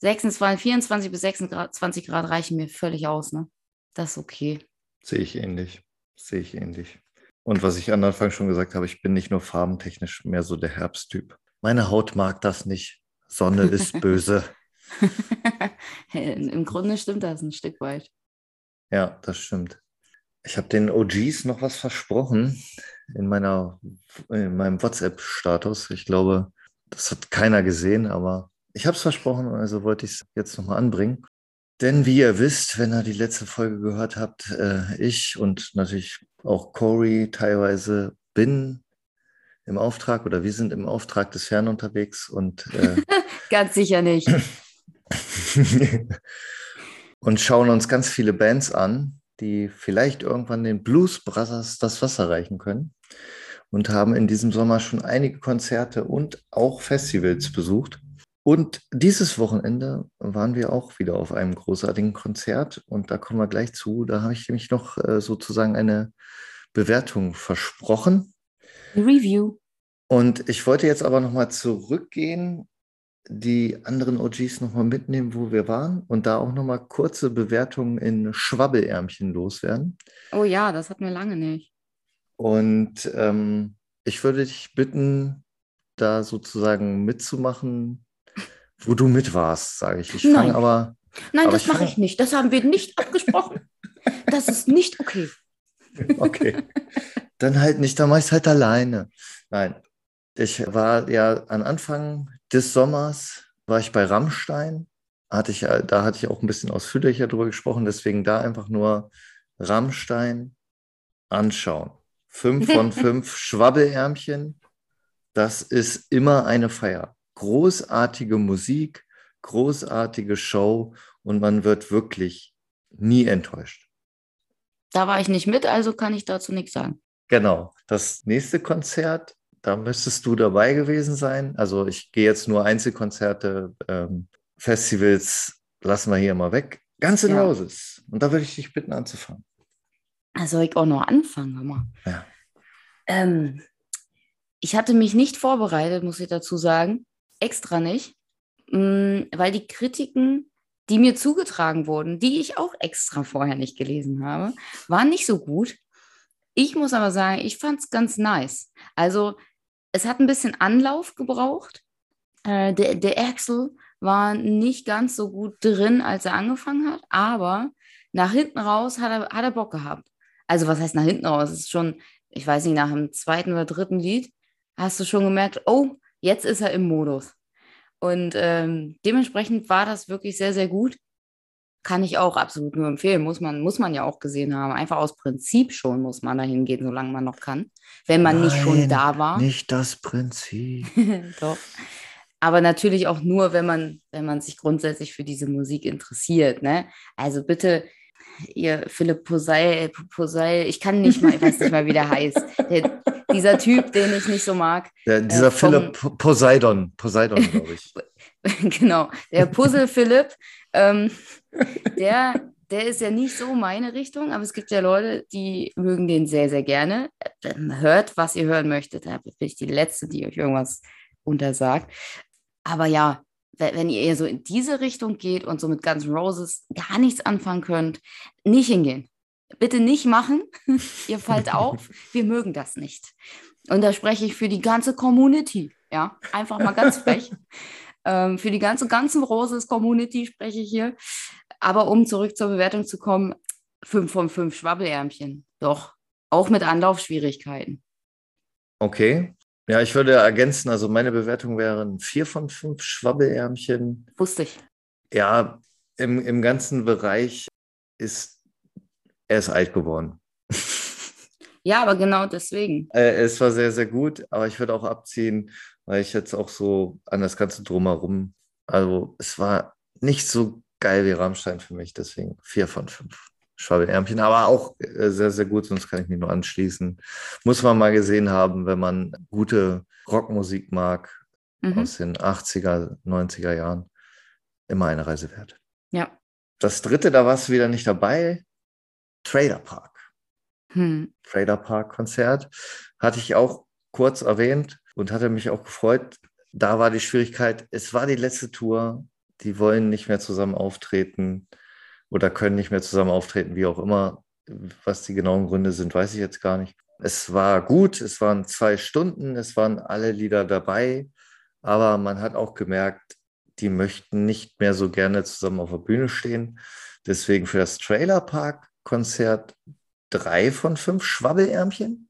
26, 24 bis 26 Grad reichen mir völlig aus. Ne? Das ist okay. Sehe ich ähnlich. Sehe ich ähnlich. Und was ich am Anfang schon gesagt habe, ich bin nicht nur farbentechnisch mehr so der Herbsttyp. Meine Haut mag das nicht. Sonne ist (laughs) böse. (laughs) Im Grunde stimmt das ein Stück weit. Ja, das stimmt. Ich habe den OGs noch was versprochen in, meiner, in meinem WhatsApp-Status. Ich glaube, das hat keiner gesehen, aber ich habe es versprochen, also wollte ich es jetzt nochmal anbringen. Denn wie ihr wisst, wenn ihr die letzte Folge gehört habt, äh, ich und natürlich auch Corey teilweise bin im Auftrag oder wir sind im Auftrag des Herrn unterwegs und äh, (laughs) ganz sicher nicht. (laughs) und schauen uns ganz viele Bands an, die vielleicht irgendwann den Blues Brothers das Wasser reichen können und haben in diesem Sommer schon einige Konzerte und auch Festivals besucht. Und dieses Wochenende waren wir auch wieder auf einem großartigen Konzert und da kommen wir gleich zu. Da habe ich nämlich noch äh, sozusagen eine Bewertung versprochen. Review. Und ich wollte jetzt aber nochmal zurückgehen, die anderen OGs nochmal mitnehmen, wo wir waren und da auch nochmal kurze Bewertungen in Schwabbelärmchen loswerden. Oh ja, das hatten wir lange nicht. Und ähm, ich würde dich bitten, da sozusagen mitzumachen, wo du mit warst, sage ich. Ich fange aber, Nein, Aber das mache ich nicht. Das haben wir nicht abgesprochen. Das ist nicht okay. (laughs) Okay. Dann halt nicht, dann mach ich halt alleine. Nein. Ich war ja am Anfang des Sommers, war ich bei Rammstein. Hatte ich, äh, da hatte ich auch ein bisschen ausführlicher drüber gesprochen, deswegen da einfach nur Rammstein anschauen. Fünf von (laughs) fünf Schwabbelärmchen. Das ist immer eine Feier. Großartige Musik, großartige Show und man wird wirklich nie enttäuscht. Da war ich nicht mit, also kann ich dazu nichts sagen. Genau. Das nächste Konzert, da müsstest du dabei gewesen sein. Also ich gehe jetzt nur Einzelkonzerte, ähm, Festivals lassen wir hier mal weg. N' Ja. Roses. Und da würde ich dich bitten anzufangen. Soll ich auch noch anfangen, hör mal. Ja. Ähm, ich hatte mich nicht vorbereitet, muss ich dazu sagen. Extra nicht. Mm, Weil die Kritiken, die mir zugetragen wurden, die ich auch extra vorher nicht gelesen habe, waren nicht so gut. Ich muss aber sagen, ich fand es ganz nice. Also, es hat ein bisschen Anlauf gebraucht. Äh, der, der Axel war nicht ganz so gut drin, als er angefangen hat, aber nach hinten raus hat er, hat er Bock gehabt. Also, was heißt nach hinten raus? Es ist schon, ich weiß nicht, nach dem zweiten oder dritten Lied hast du schon gemerkt, oh, jetzt ist er im Modus. Und ähm, dementsprechend war das wirklich sehr, sehr gut. Kann ich auch absolut nur empfehlen. Muss man, muss man ja auch gesehen haben. Einfach aus Prinzip schon muss man dahin gehen, solange man noch kann. Wenn man nicht schon Nein, da war. Nicht das Prinzip. (laughs) Doch. Aber natürlich auch nur, wenn man, wenn man sich grundsätzlich für diese Musik interessiert. Ne? Also bitte, ihr Philipp Poseil, Poseil, ich kann nicht mal, ich weiß nicht mal, wie der heißt. Der, dieser Typ, den ich nicht so mag. Der, dieser Äh, vom- Philipp Po- Poseidon. Poseidon, glaube ich. (laughs) (laughs) genau, der Puzzle Philipp, ähm, (laughs) der, der ist ja nicht so meine Richtung, aber es gibt ja Leute, die mögen den sehr, sehr gerne. Hört, was ihr hören möchtet. Da bin ich die Letzte, die euch irgendwas untersagt. Aber ja, we- wenn ihr eher so in diese Richtung geht und so mit Guns N' Roses gar nichts anfangen könnt, nicht hingehen. Bitte nicht machen. (laughs) ihr fallt auf. Wir mögen das nicht. Und da spreche ich für die ganze Community. Ja, einfach mal ganz frech. Ähm, für die ganze ganzen Roses Community spreche ich hier. Aber um zurück zur Bewertung zu kommen, 5 von 5 Schwabbelärmchen. Doch, auch mit Anlaufschwierigkeiten. Okay. Ja, ich würde ergänzen, also meine Bewertung wären vier von fünf Schwabbelärmchen. Wusste ich. Ja, im, im ganzen Bereich ist er ist alt geworden. (laughs) Ja, aber genau deswegen. Äh, es war sehr, sehr gut, aber ich würde auch abziehen, weil ich jetzt auch so an das Ganze drumherum, also es war nicht so geil wie Rammstein für mich, deswegen vier von fünf Schwabbelärmchen, aber auch äh, sehr, sehr gut, sonst kann ich mich nur anschließen. Muss man mal gesehen haben, wenn man gute Rockmusik mag Mhm. aus den 80er, 90er Jahren. Immer eine Reise wert. Ja. Das dritte, da warst du wieder nicht dabei, Trader Park. Hm. Trader Park Konzert. Hatte ich auch kurz erwähnt und hatte mich auch gefreut. Da war die Schwierigkeit, es war die letzte Tour. Die wollen nicht mehr zusammen auftreten oder können nicht mehr zusammen auftreten, wie auch immer. Was die genauen Gründe sind, weiß ich jetzt gar nicht. Es war gut, es waren zwei Stunden, es waren alle Lieder dabei, aber man hat auch gemerkt, die möchten nicht mehr so gerne zusammen auf der Bühne stehen. Deswegen für das Trailer Park Konzert drei von fünf Schwabbelärmchen.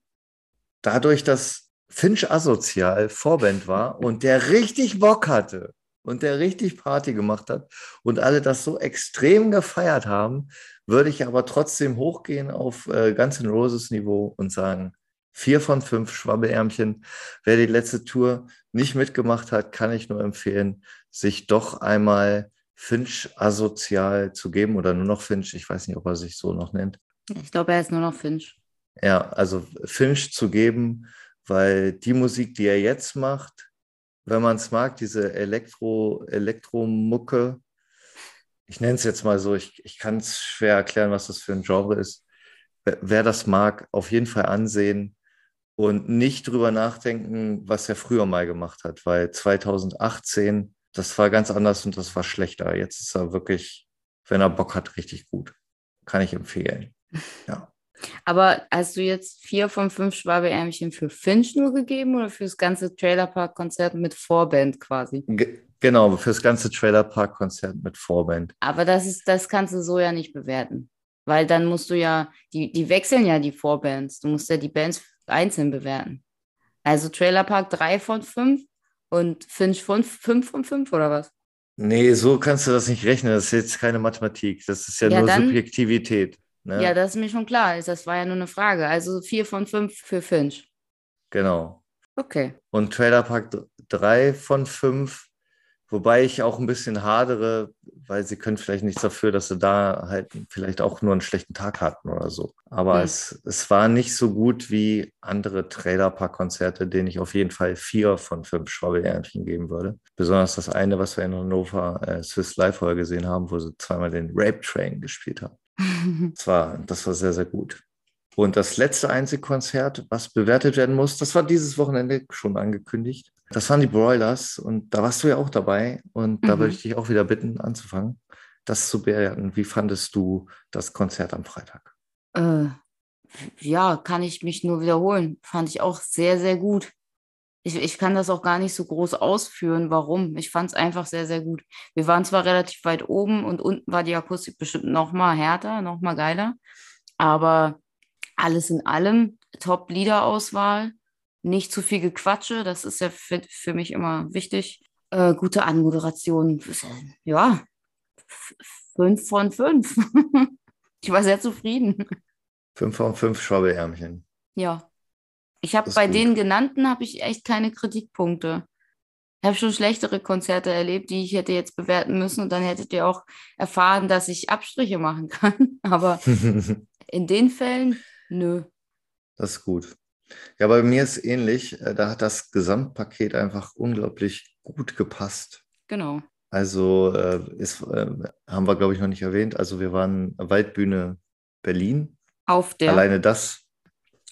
Dadurch, dass Finch asozial Vorband war und der richtig Bock hatte und der richtig Party gemacht hat und alle das so extrem gefeiert haben, würde ich aber trotzdem hochgehen auf äh, Guns N' Roses Niveau und sagen, vier von fünf Schwabbelärmchen. Wer die letzte Tour nicht mitgemacht hat, kann ich nur empfehlen, sich doch einmal Finch asozial zu geben oder nur noch Finch. Ich weiß nicht, ob er sich so noch nennt. Ich glaube, er ist nur noch Finch. Ja, also Finch zu geben, weil die Musik, die er jetzt macht, wenn man es mag, diese Elektro, Elektromucke, ich nenne es jetzt mal so, ich, ich kann es schwer erklären, was das für ein Genre ist. Wer, wer das mag, auf jeden Fall ansehen und nicht drüber nachdenken, was er früher mal gemacht hat, weil 2018, das war ganz anders und das war schlechter. Jetzt ist er wirklich, wenn er Bock hat, richtig gut. Kann ich empfehlen. Ja. Aber hast du jetzt vier von fünf Schwabeärmchen für Finch nur gegeben oder für das ganze Trailerpark-Konzert mit Vorband quasi? Ge genau, für das ganze Trailerpark-Konzert mit Vorband. Aber das ist, das kannst du so ja nicht bewerten. Weil dann musst du ja, die, die wechseln ja die Vorbands. Du musst ja die Bands einzeln bewerten. Also Trailerpark 3 von 5 und Finch von 5 von 5 oder was? Nee, so kannst du das nicht rechnen. Das ist jetzt keine Mathematik. Das ist ja, Ja, nur Subjektivität. Ne? Ja, das ist mir schon klar. Das war ja nur eine Frage. Also 4 von 5 für Finch. Genau. Okay. Und Trailer Park 3 von 5, wobei ich auch ein bisschen hadere, weil sie können vielleicht nichts dafür, dass sie da halt vielleicht auch nur einen schlechten Tag hatten oder so. Aber Hm. es, es war nicht so gut wie andere Trailer Park Konzerte, denen ich auf jeden Fall vier von fünf Schwabbelärmchen geben würde. Besonders das eine, was wir in Hannover äh, Swiss Live vorher gesehen haben, wo sie zweimal den Rape Train gespielt haben. (laughs) Das war, das war sehr, sehr gut. Und das letzte Einzelkonzert, was bewertet werden muss, das war dieses Wochenende schon angekündigt. Das waren die Broilers und da warst du ja auch dabei. Und da Mhm. würde ich dich auch wieder bitten, anzufangen, das zu bewerten. Wie fandest du das Konzert am Freitag? Äh, ja, kann ich mich nur wiederholen. Fand ich auch sehr, sehr gut. Ich, ich kann das auch gar nicht so groß ausführen, warum. Ich fand es einfach sehr, sehr gut. Wir waren zwar relativ weit oben und unten war die Akustik bestimmt noch mal härter, noch mal geiler, aber alles in allem Top-Liederauswahl, nicht zu viel Gequatsche, das ist ja für, für mich immer wichtig. Äh, gute Anmoderation, ja, fünf von fünf. (laughs) ich war sehr zufrieden. Fünf von fünf Schwabbelärmchen. Ja. Ich habe bei gut. den genannten habe ich echt keine Kritikpunkte. Ich habe schon schlechtere Konzerte erlebt, die ich hätte jetzt bewerten müssen und dann hättet ihr auch erfahren, dass ich Abstriche machen kann. (laughs) Aber (laughs) in den Fällen, nö. Das ist gut. Ja, bei mir ist ähnlich. Äh, Da hat das Gesamtpaket einfach unglaublich gut gepasst. Genau. Also äh, ist, äh, haben wir, glaube ich, noch nicht erwähnt. Also wir waren Waldbühne Berlin. Auf der, Alleine das,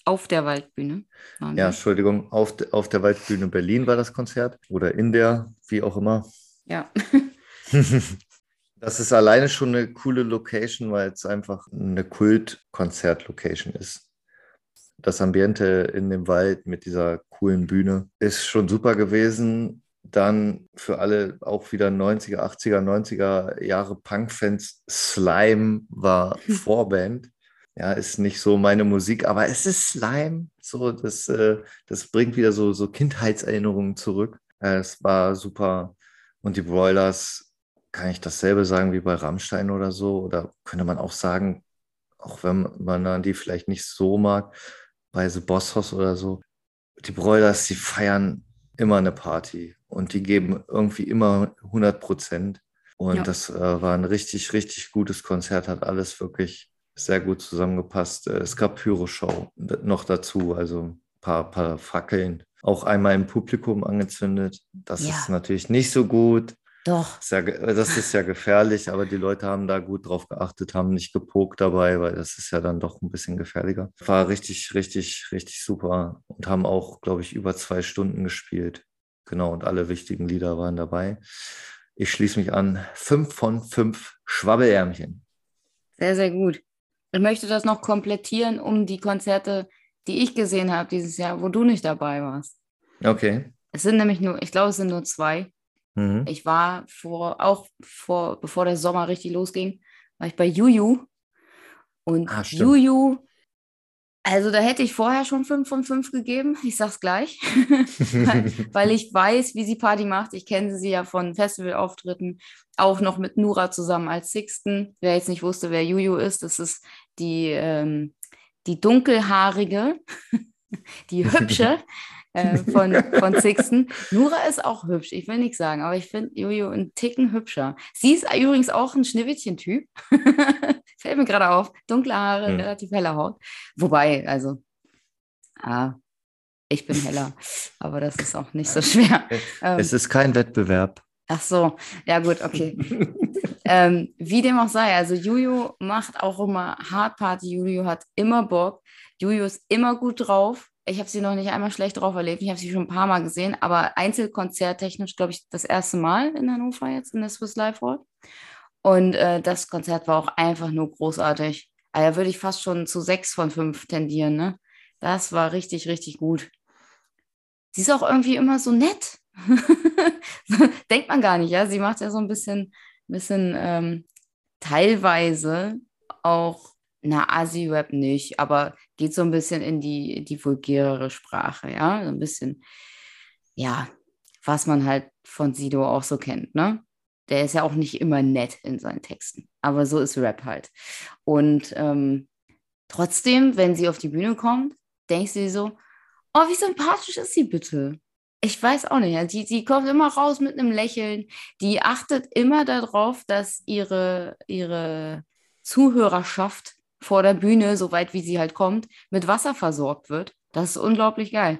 auf der Waldbühne. ja, wir. Entschuldigung, auf, de, auf der Waldbühne Berlin war das Konzert oder in der, wie auch immer. ja. (laughs) Das ist alleine schon eine coole Location, weil es einfach eine Kult-Konzert-Location ist. Das Ambiente in dem Wald mit dieser coolen Bühne ist schon super gewesen. Dann für alle auch wieder 90er, 80er, 90er Jahre Punk-Fans, Slime war (laughs) Vorband. Ja, ist nicht so meine Musik, aber es ist Slime. So, das, äh, das bringt wieder so, so Kindheitserinnerungen zurück. Äh, es war super. Und die Broilers, kann ich dasselbe sagen wie bei Rammstein oder so? Oder könnte man auch sagen, auch wenn man die vielleicht nicht so mag, bei The Boss Hoss oder so, die Broilers, die feiern immer eine Party und die geben irgendwie immer 100 Prozent. Und Ja. das äh, war ein richtig, richtig gutes Konzert, hat alles wirklich sehr gut zusammengepasst. Äh, es gab Pyro-Show noch dazu, also ein paar, paar Fackeln. Auch einmal im Publikum angezündet. Das Ja. ist natürlich nicht so gut. Doch. Ist ja, ge- das ist ja gefährlich, aber die Leute haben da gut drauf geachtet, haben nicht gepokt dabei, weil das ist ja dann doch ein bisschen gefährlicher. War richtig, richtig, richtig super und haben auch, glaube ich, über zwei Stunden gespielt. Genau, und alle wichtigen Lieder waren dabei. Ich schließe mich an. Fünf von fünf Schwabbelärmchen. Sehr, sehr gut. Ich möchte das noch komplettieren um die Konzerte, die ich gesehen habe dieses Jahr, wo du nicht dabei warst. Okay. Es sind nämlich nur, ich glaube, es sind nur zwei. Mhm. Ich war vor, auch vor, bevor der Sommer richtig losging, war ich bei Juju. Und Ah. Juju, also da hätte ich vorher schon 5 von 5 gegeben, ich sag's gleich, (laughs) weil, (laughs) weil ich weiß, wie sie Party macht. Ich kenne sie ja von Festivalauftritten, auch noch mit Nura zusammen als Sixten. Wer jetzt nicht wusste, wer Juju ist, das ist die, ähm, die dunkelhaarige, (laughs) die hübsche (laughs) äh, von, von Sixten. Nura ist auch hübsch, ich will nichts sagen, aber ich finde Juju einen Ticken hübscher. Sie ist übrigens auch ein Schneewittchen-Typ. (laughs) Fällt mir gerade auf. Dunkle Haare, Hm. relativ helle Haut. Wobei, also, ah, ich bin heller, aber das ist auch nicht so schwer. Ähm, Es ist kein Wettbewerb. Ach so, ja gut, okay. (laughs) ähm, wie dem auch sei, also Juju macht auch immer Hardparty. Juju hat immer Bock. Juju ist immer gut drauf. Ich habe sie noch nicht einmal schlecht drauf erlebt. Ich habe sie schon ein paar Mal gesehen, aber einzelkonzerttechnisch, glaube ich, das erste Mal in Hannover jetzt in der Swiss Life Hall. Und äh, das Konzert war auch einfach nur großartig. Aber da würde ich fast schon zu sechs von fünf tendieren, ne? Das war richtig, richtig gut. Sie ist auch irgendwie immer so nett. (laughs) Denkt man gar nicht, ja. Sie macht ja so ein bisschen, bisschen ähm, teilweise auch, na, Asi-Rap nicht, aber geht so ein bisschen in die, die vulgärere Sprache, ja. So ein bisschen, ja, was man halt von Sido auch so kennt, ne? Der ist ja auch nicht immer nett in seinen Texten, aber so ist Rap halt. Und ähm, trotzdem, wenn sie auf die Bühne kommt, denkst du dir so, oh, wie sympathisch ist sie bitte? Ich weiß auch nicht. Die, die kommt immer raus mit einem Lächeln. Die achtet immer darauf, dass ihre, ihre Zuhörerschaft vor der Bühne, soweit wie sie halt kommt, mit Wasser versorgt wird. Das ist unglaublich geil.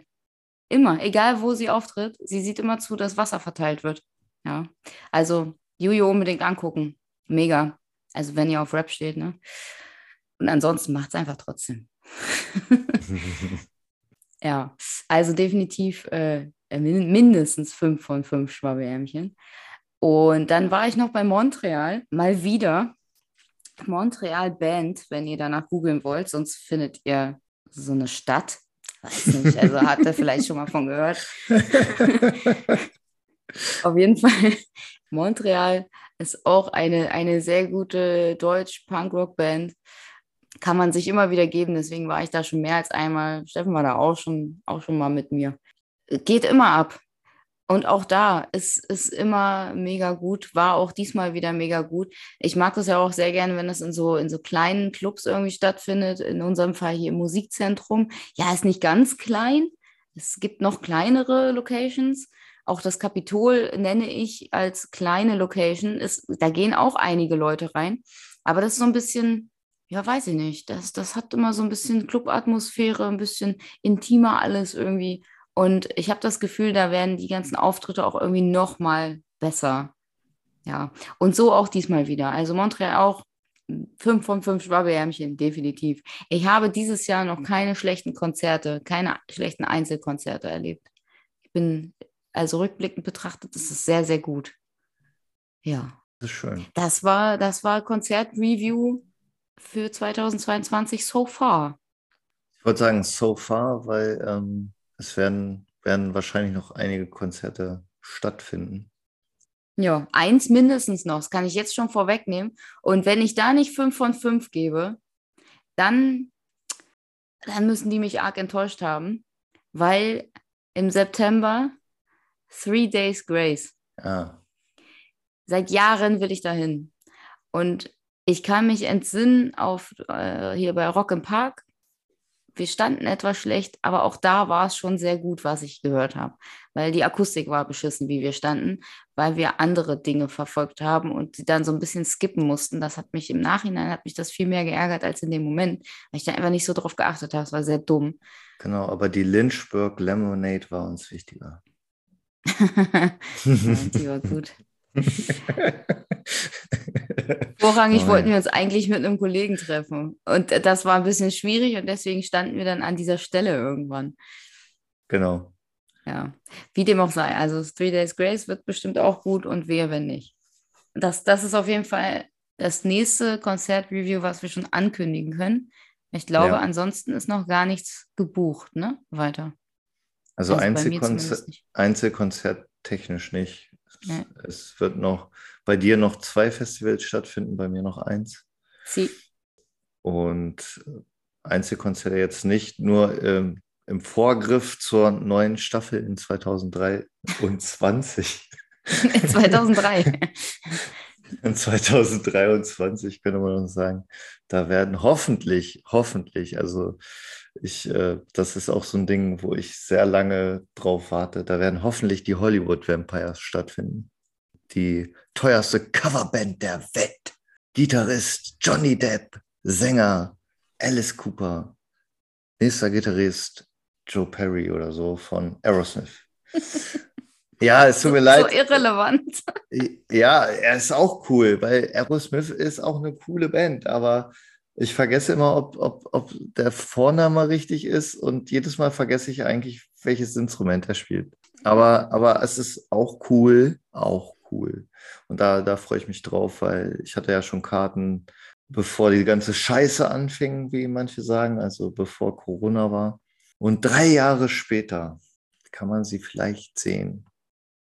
Immer, egal wo sie auftritt, sie sieht immer zu, dass Wasser verteilt wird. Ja, also Juju unbedingt angucken. Mega. Also wenn ihr auf Rap steht, ne? Und ansonsten macht es einfach trotzdem. (laughs) (laughs) ja, also definitiv äh, mindestens fünf von fünf Schwabbelärmchen. Und dann war ich noch bei Montreal, mal wieder. Montreal Band, wenn ihr danach googeln wollt, sonst findet ihr so eine Stadt. Weiß nicht, also hat er vielleicht schon mal von gehört. (laughs) Auf jeden Fall, Montreal ist auch eine, eine sehr gute Deutsch-Punk-Rock-Band kann man sich immer wieder geben. Deswegen war ich da schon mehr als einmal. Steffen war da auch schon, auch schon mal mit mir. Geht immer ab. Und auch da ist es immer mega gut, war auch diesmal wieder mega gut. Ich mag das ja auch sehr gerne, wenn das in so, in so kleinen Clubs irgendwie stattfindet. In unserem Fall hier im Musikzentrum. Ja, ist nicht ganz klein. Es gibt noch kleinere Locations. Auch das Kapitol nenne ich als kleine Location. Ist, da gehen auch einige Leute rein. Aber das ist so ein bisschen, ja, weiß ich nicht. Das, das hat immer so ein bisschen Clubatmosphäre, ein bisschen intimer alles irgendwie. Und ich habe das Gefühl, da werden die ganzen Auftritte auch irgendwie noch mal besser. Ja, und so auch diesmal wieder. Also Montreal auch fünf von fünf Schwabbelärmchen, definitiv. Ich habe dieses Jahr noch keine schlechten Konzerte, keine schlechten Einzelkonzerte erlebt. Ich bin, also rückblickend betrachtet, ist es sehr, sehr gut. Ja. Das ist schön. Das war, das war Konzertreview für 2022 so far? Ich würde sagen so far, weil ähm, es werden, werden wahrscheinlich noch einige Konzerte stattfinden. Ja, eins mindestens noch. Das kann ich jetzt schon vorwegnehmen. Und wenn ich da nicht fünf von fünf gebe, dann, dann müssen die mich arg enttäuscht haben, weil im September Three Days Grace. Ah. Seit Jahren will ich dahin. Und ich kann mich entsinnen auf äh, hier bei Rock im Park. Wir standen etwas schlecht, aber auch da war es schon sehr gut, was ich gehört habe, weil die Akustik war beschissen, wie wir standen, weil wir andere Dinge verfolgt haben und sie dann so ein bisschen skippen mussten. Das hat mich im Nachhinein hat mich das viel mehr geärgert als in dem Moment, weil ich da einfach nicht so drauf geachtet habe. Es war sehr dumm. Genau, aber die Lynchburg Lemonade war uns wichtiger. (laughs) die war gut. (laughs) (laughs) Vorrangig oh, wollten wir uns eigentlich mit einem Kollegen treffen. Und das war ein bisschen schwierig und deswegen standen wir dann an dieser Stelle irgendwann. Genau. Ja, wie dem auch sei. Also Three Days Grace wird bestimmt auch gut und wehe, wenn nicht. Das, das ist auf jeden Fall das nächste Konzertreview, was wir schon ankündigen können. Ich glaube, ja. ansonsten ist noch gar nichts gebucht, ne? Weiter. Also, also Einzelkonzert, Einzelkonzert technisch nicht. Ja. Es wird noch bei dir noch zwei Festivals stattfinden, bei mir noch eins. Sie. Und Einzelkonzerte jetzt nicht nur ähm, im Vorgriff zur neuen Staffel in 2023. 2003. (laughs) (laughs) In 2023 könnte man uns sagen, da werden hoffentlich, hoffentlich, also ich, äh, das ist auch so ein Ding, wo ich sehr lange drauf warte. Da werden hoffentlich die Hollywood Vampires stattfinden. Die teuerste Coverband der Welt. Gitarrist Johnny Depp, Sänger Alice Cooper, nächster Gitarrist Joe Perry oder so von Aerosmith. (laughs) Ja, es tut mir leid. So irrelevant. Ja, er ist auch cool, weil Aerosmith ist auch eine coole Band, aber ich vergesse immer, ob, ob, ob der Vorname richtig ist und jedes Mal vergesse ich eigentlich, welches Instrument er spielt. Aber, aber es ist auch cool, auch cool. Und da, da freue ich mich drauf, weil ich hatte ja schon Karten bevor die ganze Scheiße anfing, wie manche sagen, also bevor Corona war. Und drei Jahre später kann man sie vielleicht sehen,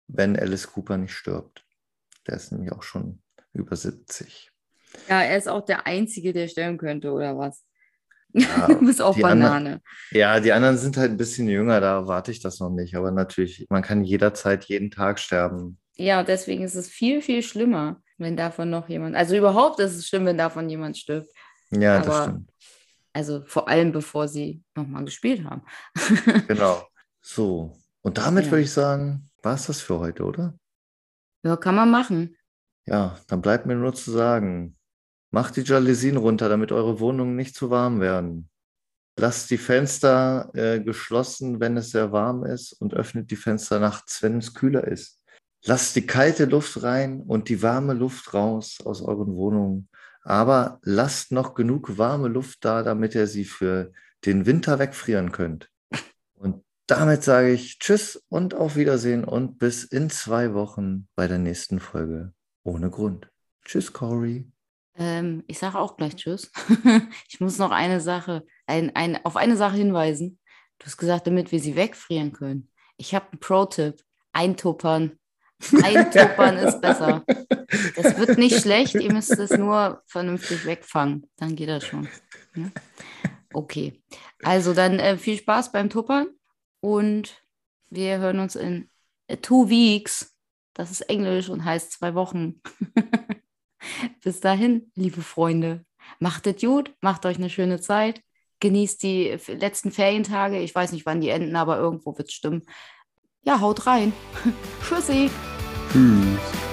wenn Alice Cooper nicht stirbt. Der ist nämlich auch schon über 70. Ja, er ist auch der Einzige, der sterben könnte, oder was? Ja, (laughs) du bist auch Banane. Anderen, ja, die anderen sind halt ein bisschen jünger, da erwarte ich das noch nicht. Aber natürlich, man kann jederzeit jeden Tag sterben. Ja, deswegen ist es viel, viel schlimmer, wenn davon noch jemand. Also überhaupt ist es schlimm, wenn davon jemand stirbt. Ja, Aber, das stimmt. Also vor allem, bevor sie nochmal gespielt haben. (laughs) genau. So. Und damit ja. würde ich sagen, war es das für heute, oder? Ja, kann man machen. Ja, dann bleibt mir nur zu sagen, Macht die Jalousien runter, damit eure Wohnungen nicht zu warm werden. Lasst die Fenster äh, geschlossen, wenn es sehr warm ist und öffnet die Fenster nachts, wenn es kühler ist. Lasst die kalte Luft rein und die warme Luft raus aus euren Wohnungen. Aber lasst noch genug warme Luft da, damit ihr sie für den Winter wegfrieren könnt. Damit sage ich Tschüss und auf Wiedersehen und bis in zwei Wochen bei der nächsten Folge. Ohne Grund. Tschüss, Corey. Ähm, ich sage auch gleich Tschüss. (laughs) ich muss noch eine Sache, ein, ein, auf eine Sache hinweisen. Du hast gesagt, damit wir sie wegfrieren können. Ich habe einen Pro-Tipp. Eintuppern. (laughs) Eintuppern ist besser. Das wird nicht schlecht, ihr müsst es nur vernünftig wegfangen. Dann geht das schon. Ja? Okay. Also dann äh, viel Spaß beim Tuppern und wir hören uns in two weeks. Das ist Englisch und heißt zwei Wochen. (laughs) Bis dahin, liebe Freunde, macht es gut, macht euch eine schöne Zeit, genießt die letzten Ferientage. Ich weiß nicht, wann die enden, aber irgendwo wird es stimmen. Ja, haut rein. (laughs) Tschüssi. Tschüss.